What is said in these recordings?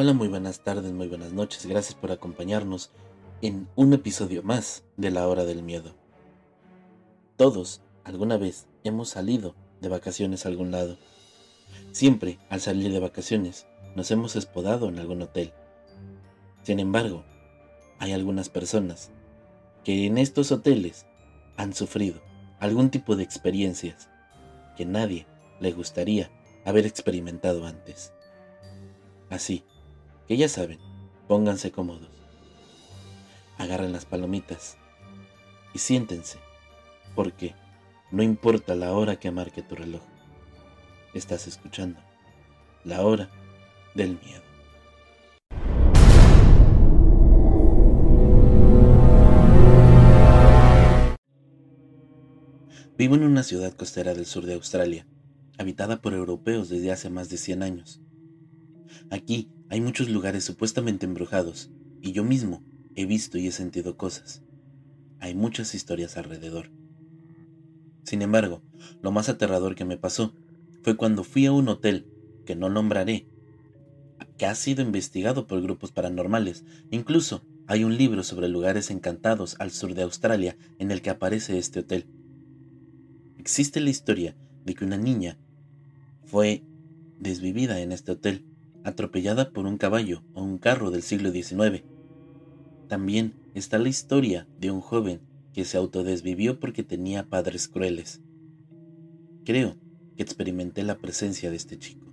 Hola, muy buenas tardes, muy buenas noches. Gracias por acompañarnos en un episodio más de La hora del miedo. Todos, alguna vez, hemos salido de vacaciones a algún lado. Siempre, al salir de vacaciones, nos hemos espodado en algún hotel. Sin embargo, hay algunas personas que en estos hoteles han sufrido algún tipo de experiencias que nadie le gustaría haber experimentado antes. Así que ya saben, pónganse cómodos, agarren las palomitas y siéntense, porque no importa la hora que marque tu reloj, estás escuchando la hora del miedo. Vivo en una ciudad costera del sur de Australia habitada por europeos desde hace más de 100 años. Aquí hay muchos lugares supuestamente embrujados, y yo mismo he visto y he sentido cosas. Hay muchas historias alrededor. Sin embargo, lo más aterrador que me pasó fue cuando fui a un hotel, que no nombraré, que ha sido investigado por grupos paranormales. Incluso hay un libro sobre lugares encantados al sur de Australia en el que aparece este hotel. Existe la historia de que una niña fue desvivida en este hotel, atropellada por un caballo o un carro del siglo XIX. También está la historia de un joven que se autodesvivió porque tenía padres crueles. Creo que experimenté la presencia de este chico.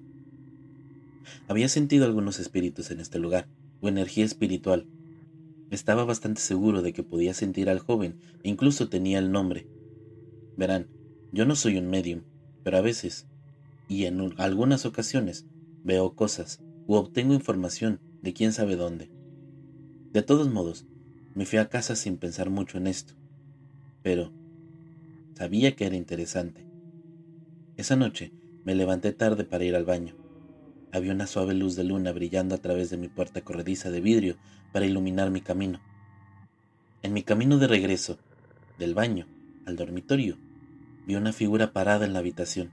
Había sentido algunos espíritus en este lugar, o energía espiritual. Estaba bastante seguro de que podía sentir al joven e incluso tenía el nombre. Verán, yo no soy un medium, pero a veces y en algunas ocasiones veo cosas u obtengo información de quién sabe dónde. De todos modos, me fui a casa sin pensar mucho en esto, pero sabía que era interesante. Esa noche me levanté tarde para ir al baño. Había una suave luz de luna brillando a través de mi puerta corrediza de vidrio para iluminar mi camino. En mi camino de regreso, del baño al dormitorio, vi una figura parada en la habitación.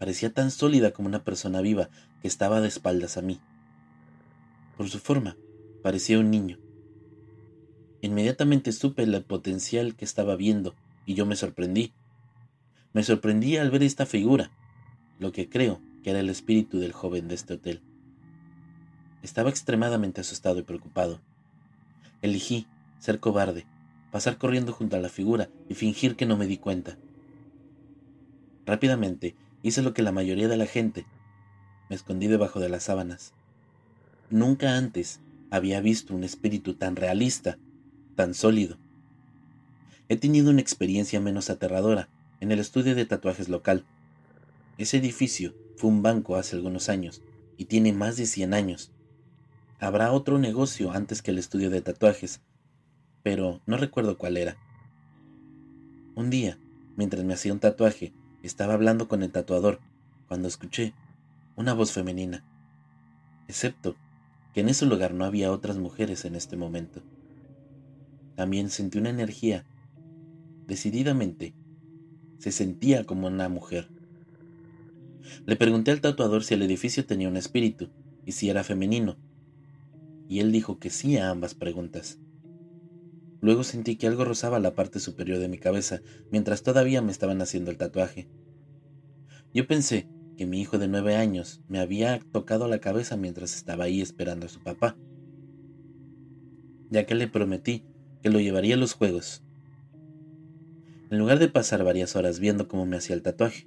Parecía tan sólida como una persona viva que estaba de espaldas a mí. Por su forma, parecía un niño. Inmediatamente supe el potencial que estaba viendo y yo me sorprendí. Me sorprendí al ver esta figura, lo que creo que era el espíritu del joven de este hotel. Estaba extremadamente asustado y preocupado. Elegí ser cobarde, pasar corriendo junto a la figura y fingir que no me di cuenta. Rápidamente Hice lo que la mayoría de la gente. Me escondí debajo de las sábanas. Nunca antes había visto un espíritu tan realista, tan sólido. He tenido una experiencia menos aterradora en el estudio de tatuajes local. Ese edificio fue un banco hace algunos años y tiene más de 100 años. Habrá otro negocio antes que el estudio de tatuajes, pero no recuerdo cuál era. Un día, mientras me hacía un tatuaje, estaba hablando con el tatuador cuando escuché una voz femenina, excepto que en ese lugar no había otras mujeres en este momento. También sentí una energía. Decididamente, se sentía como una mujer. Le pregunté al tatuador si el edificio tenía un espíritu y si era femenino, y él dijo que sí a ambas preguntas. Luego sentí que algo rozaba la parte superior de mi cabeza mientras todavía me estaban haciendo el tatuaje. Yo pensé que mi hijo de nueve años me había tocado la cabeza mientras estaba ahí esperando a su papá, ya que le prometí que lo llevaría a los juegos. En lugar de pasar varias horas viendo cómo me hacía el tatuaje,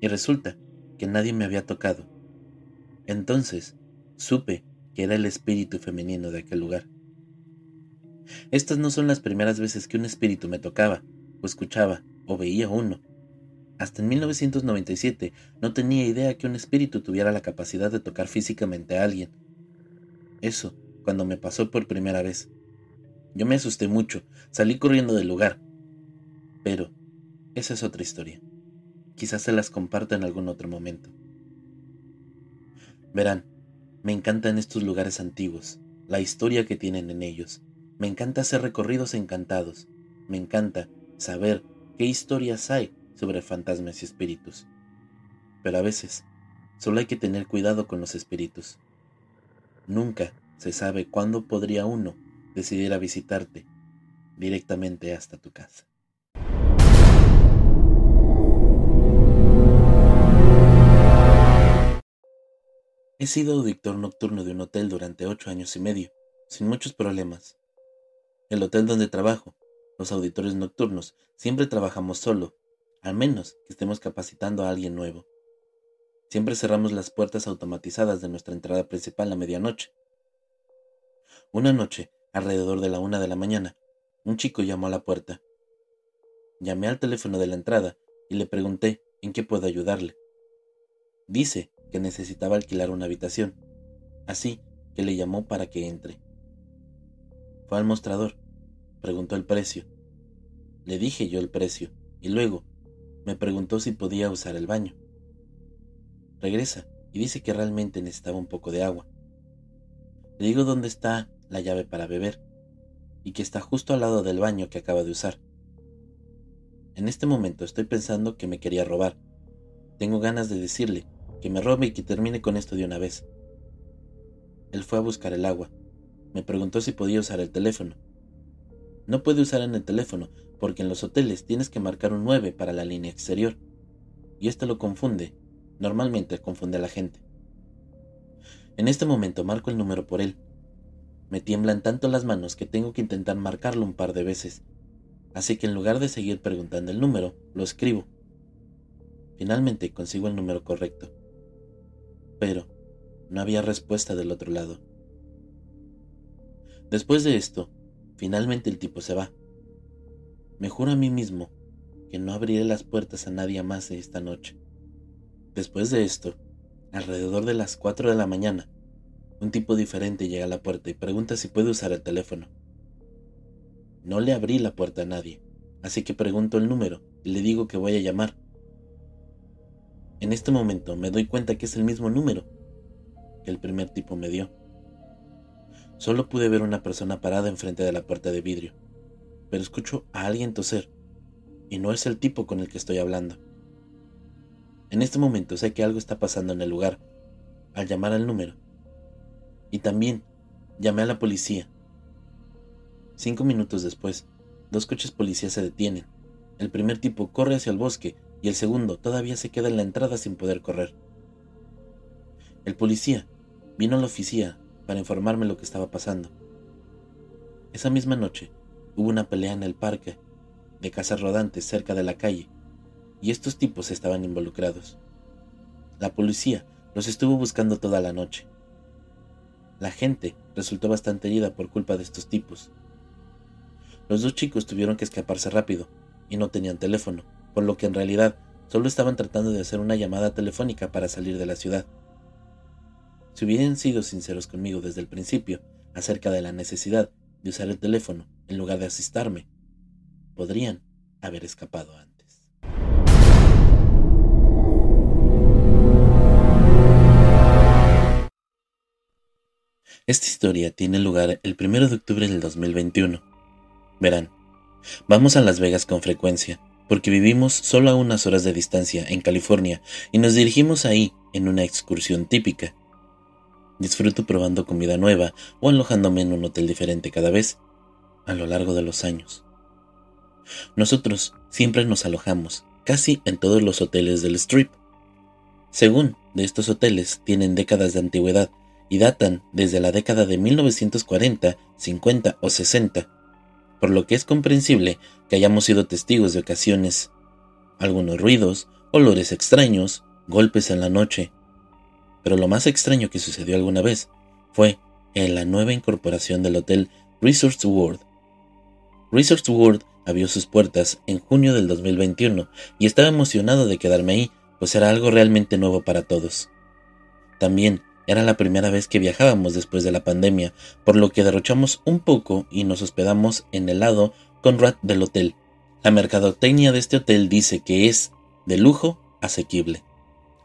y resulta que nadie me había tocado. Entonces supe que era el espíritu femenino de aquel lugar. Estas no son las primeras veces que un espíritu me tocaba, o escuchaba, o veía uno. Hasta en 1997 no tenía idea que un espíritu tuviera la capacidad de tocar físicamente a alguien. Eso, cuando me pasó por primera vez, Yo me asusté mucho, salí corriendo del lugar. Pero esa es otra historia. Quizás se las comparta en algún otro momento. Verán, me encantan estos lugares antiguos, la historia que tienen en ellos. Me encanta hacer recorridos encantados. Me encanta saber qué historias hay sobre fantasmas y espíritus. Pero a veces, solo hay que tener cuidado con los espíritus. Nunca se sabe cuándo podría uno decidir a visitarte directamente hasta tu casa. He sido auditor nocturno de un hotel durante ocho años y medio, sin muchos problemas. El hotel donde trabajo, los auditores nocturnos, siempre trabajamos solo, al menos que estemos capacitando a alguien nuevo. Siempre cerramos las puertas automatizadas de nuestra entrada principal a medianoche. Una noche, alrededor de la una de la mañana, un chico llamó a la puerta. Llamé al teléfono de la entrada y le pregunté en qué puedo ayudarle. Dice que necesitaba alquilar una habitación, así que le llamó para que entre. Fue al mostrador, preguntó el precio. Le dije yo el precio y luego me preguntó si podía usar el baño. Regresa y dice que realmente necesitaba un poco de agua. Le digo dónde está la llave para beber y que está justo al lado del baño que acaba de usar. En este momento estoy pensando que me quería robar. Tengo ganas de decirle que me robe y que termine con esto de una vez. Él fue a buscar el agua. Me preguntó si podía usar el teléfono. No puede usar en el teléfono porque en los hoteles tienes que marcar un 9 para la línea exterior. Y esto lo confunde. Normalmente confunde a la gente. En este momento marco el número por él. Me tiemblan tanto las manos que tengo que intentar marcarlo un par de veces. Así que en lugar de seguir preguntando el número, lo escribo. Finalmente consigo el número correcto pero no había respuesta del otro lado. Después de esto, finalmente el tipo se va. Me juro a mí mismo que no abriré las puertas a nadie más esta noche. Después de esto, alrededor de las 4 de la mañana, un tipo diferente llega a la puerta y pregunta si puede usar el teléfono. No le abrí la puerta a nadie, así que pregunto el número y le digo que voy a llamar. En este momento me doy cuenta que es el mismo número que el primer tipo me dio. Solo pude ver una persona parada enfrente de la puerta de vidrio, pero escucho a alguien toser, y no es el tipo con el que estoy hablando. En este momento sé que algo está pasando en el lugar, al llamar al número. Y también llamé a la policía. Cinco minutos después, dos coches policías se detienen. El primer tipo corre hacia el bosque y el segundo todavía se queda en la entrada sin poder correr. El policía vino a la oficina para informarme lo que estaba pasando. Esa misma noche hubo una pelea en el parque de casas rodantes cerca de la calle y estos tipos estaban involucrados. La policía los estuvo buscando toda la noche. La gente resultó bastante herida por culpa de estos tipos. Los dos chicos tuvieron que escaparse rápido y no tenían teléfono por lo que en realidad solo estaban tratando de hacer una llamada telefónica para salir de la ciudad. Si hubieran sido sinceros conmigo desde el principio acerca de la necesidad de usar el teléfono en lugar de asistarme, podrían haber escapado antes. Esta historia tiene lugar el 1 de octubre del 2021. Verán, vamos a Las Vegas con frecuencia porque vivimos solo a unas horas de distancia en California y nos dirigimos ahí en una excursión típica. Disfruto probando comida nueva o alojándome en un hotel diferente cada vez, a lo largo de los años. Nosotros siempre nos alojamos casi en todos los hoteles del Strip. Según de estos hoteles tienen décadas de antigüedad y datan desde la década de 1940, 50 o 60 por lo que es comprensible que hayamos sido testigos de ocasiones, algunos ruidos, olores extraños, golpes en la noche. Pero lo más extraño que sucedió alguna vez fue en la nueva incorporación del hotel Resorts World. Resorts World abrió sus puertas en junio del 2021 y estaba emocionado de quedarme ahí, pues era algo realmente nuevo para todos. También Era la primera vez que viajábamos después de la pandemia, por lo que derrochamos un poco y nos hospedamos en el lado Conrad del hotel. La mercadotecnia de este hotel dice que es de lujo asequible.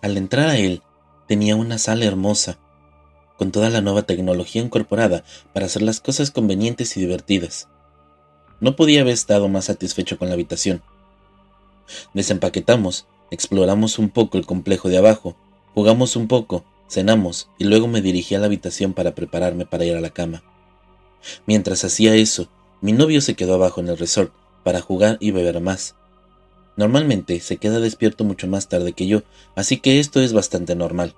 Al entrar a él, tenía una sala hermosa, con toda la nueva tecnología incorporada para hacer las cosas convenientes y divertidas. No podía haber estado más satisfecho con la habitación. Desempaquetamos, exploramos un poco el complejo de abajo, jugamos un poco, cenamos y luego me dirigí a la habitación para prepararme para ir a la cama. Mientras hacía eso, mi novio se quedó abajo en el resort para jugar y beber más. Normalmente se queda despierto mucho más tarde que yo, así que esto es bastante normal.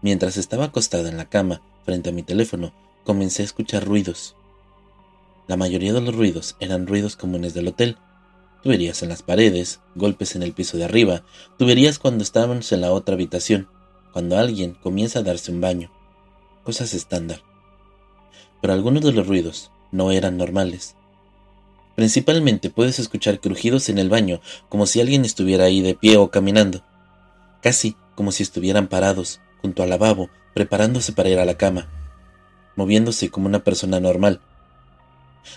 Mientras estaba acostada en la cama, frente a mi teléfono, comencé a escuchar ruidos. La mayoría de los ruidos eran ruidos comunes del hotel. Tuberías en las paredes, golpes en el piso de arriba, tuberías cuando estábamos en la otra habitación, cuando alguien comienza a darse un baño. Cosas estándar. Pero algunos de los ruidos no eran normales. Principalmente puedes escuchar crujidos en el baño, como si alguien estuviera ahí de pie o caminando, casi como si estuvieran parados, junto al lavabo, preparándose para ir a la cama, moviéndose como una persona normal.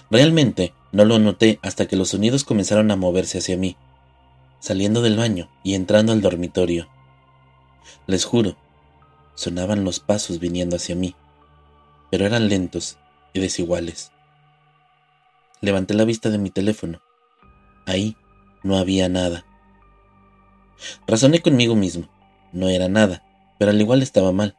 Realmente no lo noté hasta que los sonidos comenzaron a moverse hacia mí, saliendo del baño y entrando al dormitorio. Les juro, sonaban los pasos viniendo hacia mí, pero eran lentos y desiguales. Levanté la vista de mi teléfono. Ahí no había nada. Razoné conmigo mismo. No era nada, pero al igual estaba mal.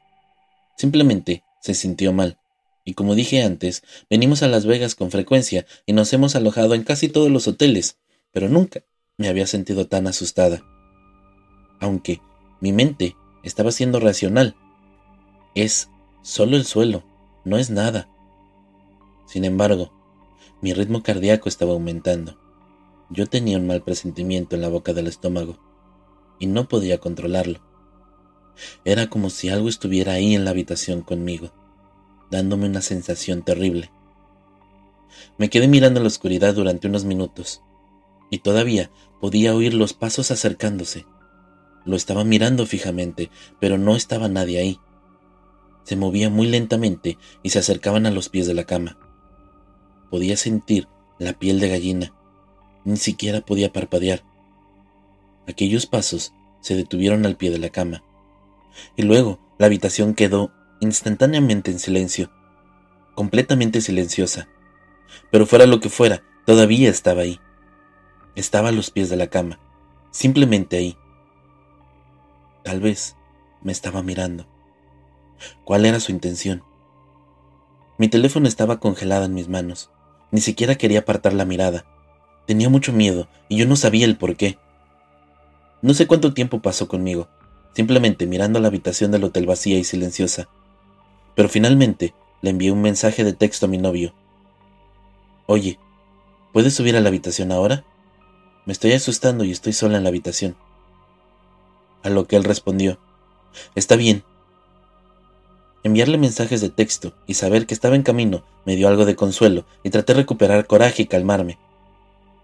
Simplemente se sintió mal. Y como dije antes, venimos a Las Vegas con frecuencia y nos hemos alojado en casi todos los hoteles, pero nunca me había sentido tan asustada. Aunque mi mente estaba siendo racional. Es solo el suelo, no es nada. Sin embargo, mi ritmo cardíaco estaba aumentando. Yo tenía un mal presentimiento en la boca del estómago y no podía controlarlo. Era como si algo estuviera ahí en la habitación conmigo, dándome una sensación terrible. Me quedé mirando la oscuridad durante unos minutos, y todavía podía oír los pasos acercándose. Lo estaba mirando fijamente, pero no estaba nadie ahí. Se movía muy lentamente y se acercaban a los pies de la cama. Podía sentir la piel de gallina. Ni siquiera podía parpadear. Aquellos pasos se detuvieron al pie de la cama y luego la habitación quedó instantáneamente en silencio, completamente silenciosa. Pero fuera lo que fuera, todavía estaba ahí. Estaba a los pies de la cama, simplemente ahí. Tal vez me estaba mirando. ¿Cuál era su intención? Mi teléfono estaba congelado en mis manos. Ni siquiera quería apartar la mirada. Tenía mucho miedo y yo no sabía el por qué. No sé cuánto tiempo pasó conmigo, simplemente mirando la habitación del hotel vacía y silenciosa. Pero finalmente le envié un mensaje de texto a mi novio. Oye, ¿puedes subir a la habitación ahora? Me estoy asustando y estoy sola en la habitación. A lo que él respondió, Está bien. Enviarle mensajes de texto y saber que estaba en camino me dio algo de consuelo y traté de recuperar coraje y calmarme.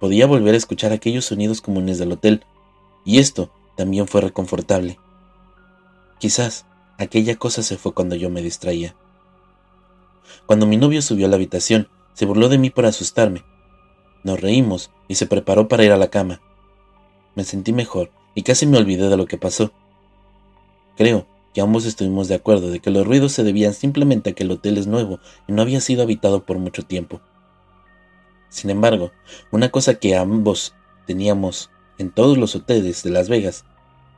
Podía volver a escuchar aquellos sonidos comunes del hotel, y esto también fue reconfortable. Quizás aquella cosa se fue cuando yo me distraía. Cuando mi novio subió a la habitación, se burló de mí por asustarme. Nos reímos y se preparó para ir a la cama. Me sentí mejor y casi me olvidé de lo que pasó. Creo que ambos estuvimos de acuerdo de que los ruidos se debían simplemente a que el hotel es nuevo y no había sido habitado por mucho tiempo. Sin embargo, una cosa que ambos teníamos en todos los hoteles de Las Vegas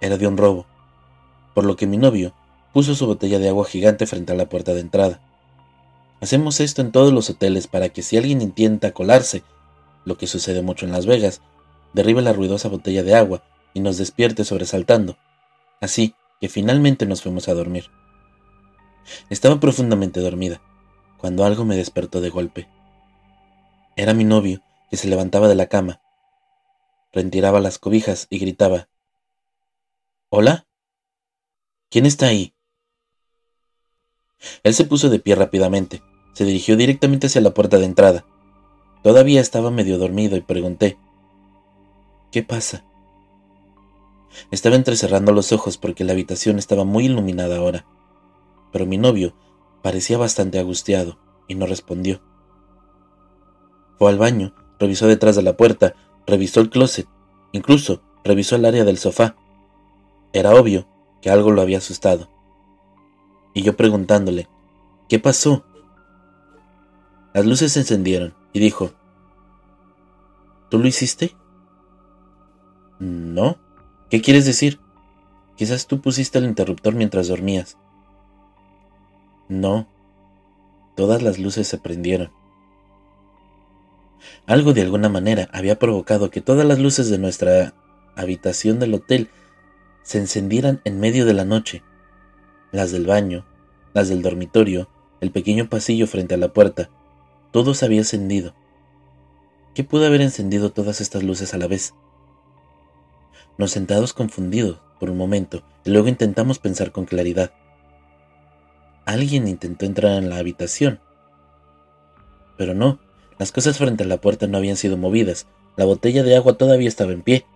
era de un robo por lo que mi novio puso su botella de agua gigante frente a la puerta de entrada. Hacemos esto en todos los hoteles para que si alguien intenta colarse, lo que sucede mucho en Las Vegas, derribe la ruidosa botella de agua y nos despierte sobresaltando. Así que finalmente nos fuimos a dormir. Estaba profundamente dormida, cuando algo me despertó de golpe. Era mi novio, que se levantaba de la cama, retiraba las cobijas y gritaba ¿Hola? ¿Quién está ahí? Él se puso de pie rápidamente, se dirigió directamente hacia la puerta de entrada. Todavía estaba medio dormido y pregunté, ¿Qué pasa? Estaba entrecerrando los ojos porque la habitación estaba muy iluminada ahora. pero mi novio parecía bastante angustiado y no respondió. Fue al baño, revisó detrás de la puerta, revisó el closet, incluso revisó el área del sofá. Era obvio que algo lo había asustado. Y yo preguntándole, ¿qué pasó? Las luces se encendieron y dijo, ¿Tú lo hiciste? No. ¿Qué quieres decir? Quizás tú pusiste el interruptor mientras dormías. No. Todas las luces se prendieron. Algo de alguna manera había provocado que todas las luces de nuestra habitación del hotel se encendieran en medio de la noche. Las del baño, las del dormitorio, el pequeño pasillo frente a la puerta, todo se había encendido. ¿Qué pudo haber encendido todas estas luces a la vez? Nos sentamos confundidos por un momento y luego intentamos pensar con claridad. Alguien intentó entrar en la habitación. Pero no, las cosas frente a la puerta no habían sido movidas, la botella de agua todavía estaba en pie.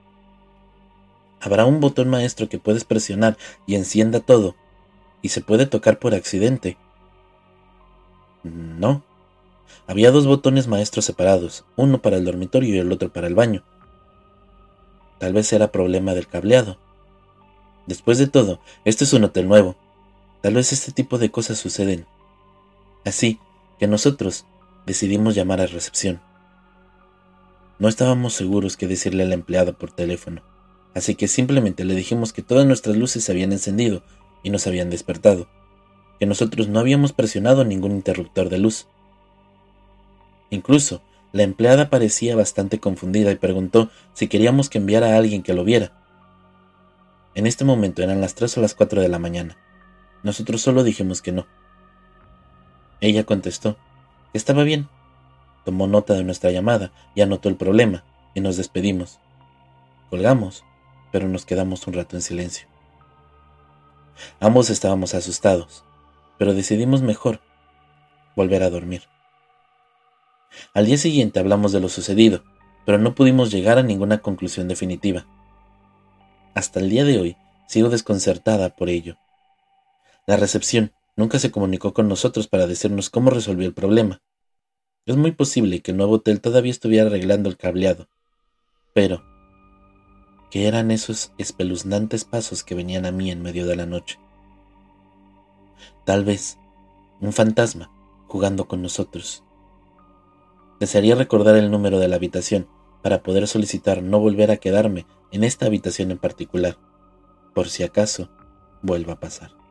Habrá un botón maestro que puedes presionar y encienda todo, y se puede tocar por accidente. No, había dos botones maestros separados, uno para el dormitorio y el otro para el baño. Tal vez era problema del cableado. Después de todo, este es un hotel nuevo. Tal vez este tipo de cosas suceden. Así que nosotros decidimos llamar a recepción. No estábamos seguros qué decirle a la empleada por teléfono, así que simplemente le dijimos que todas nuestras luces se habían encendido y nos habían despertado, que nosotros no habíamos presionado ningún interruptor de luz. Incluso, la empleada parecía bastante confundida y preguntó si queríamos que enviara a alguien que lo viera. En este momento eran las tres o las cuatro de la mañana. Nosotros solo dijimos que no. Ella contestó que estaba bien. Tomó nota de nuestra llamada y anotó el problema, y nos despedimos. Colgamos, pero nos quedamos un rato en silencio. Ambos estábamos asustados, pero decidimos mejor volver a dormir. Al día siguiente hablamos de lo sucedido, pero no pudimos llegar a ninguna conclusión definitiva. Hasta el día de hoy sigo desconcertada por ello. La recepción nunca se comunicó con nosotros para decirnos cómo resolvió el problema. Es muy posible que el nuevo hotel todavía estuviera arreglando el cableado. Pero, ¿qué eran esos espeluznantes pasos que venían a mí en medio de la noche? Tal vez un fantasma jugando con nosotros. Desearía recordar el número de la habitación para poder solicitar no volver a quedarme en esta habitación en particular, por si acaso vuelva a pasar.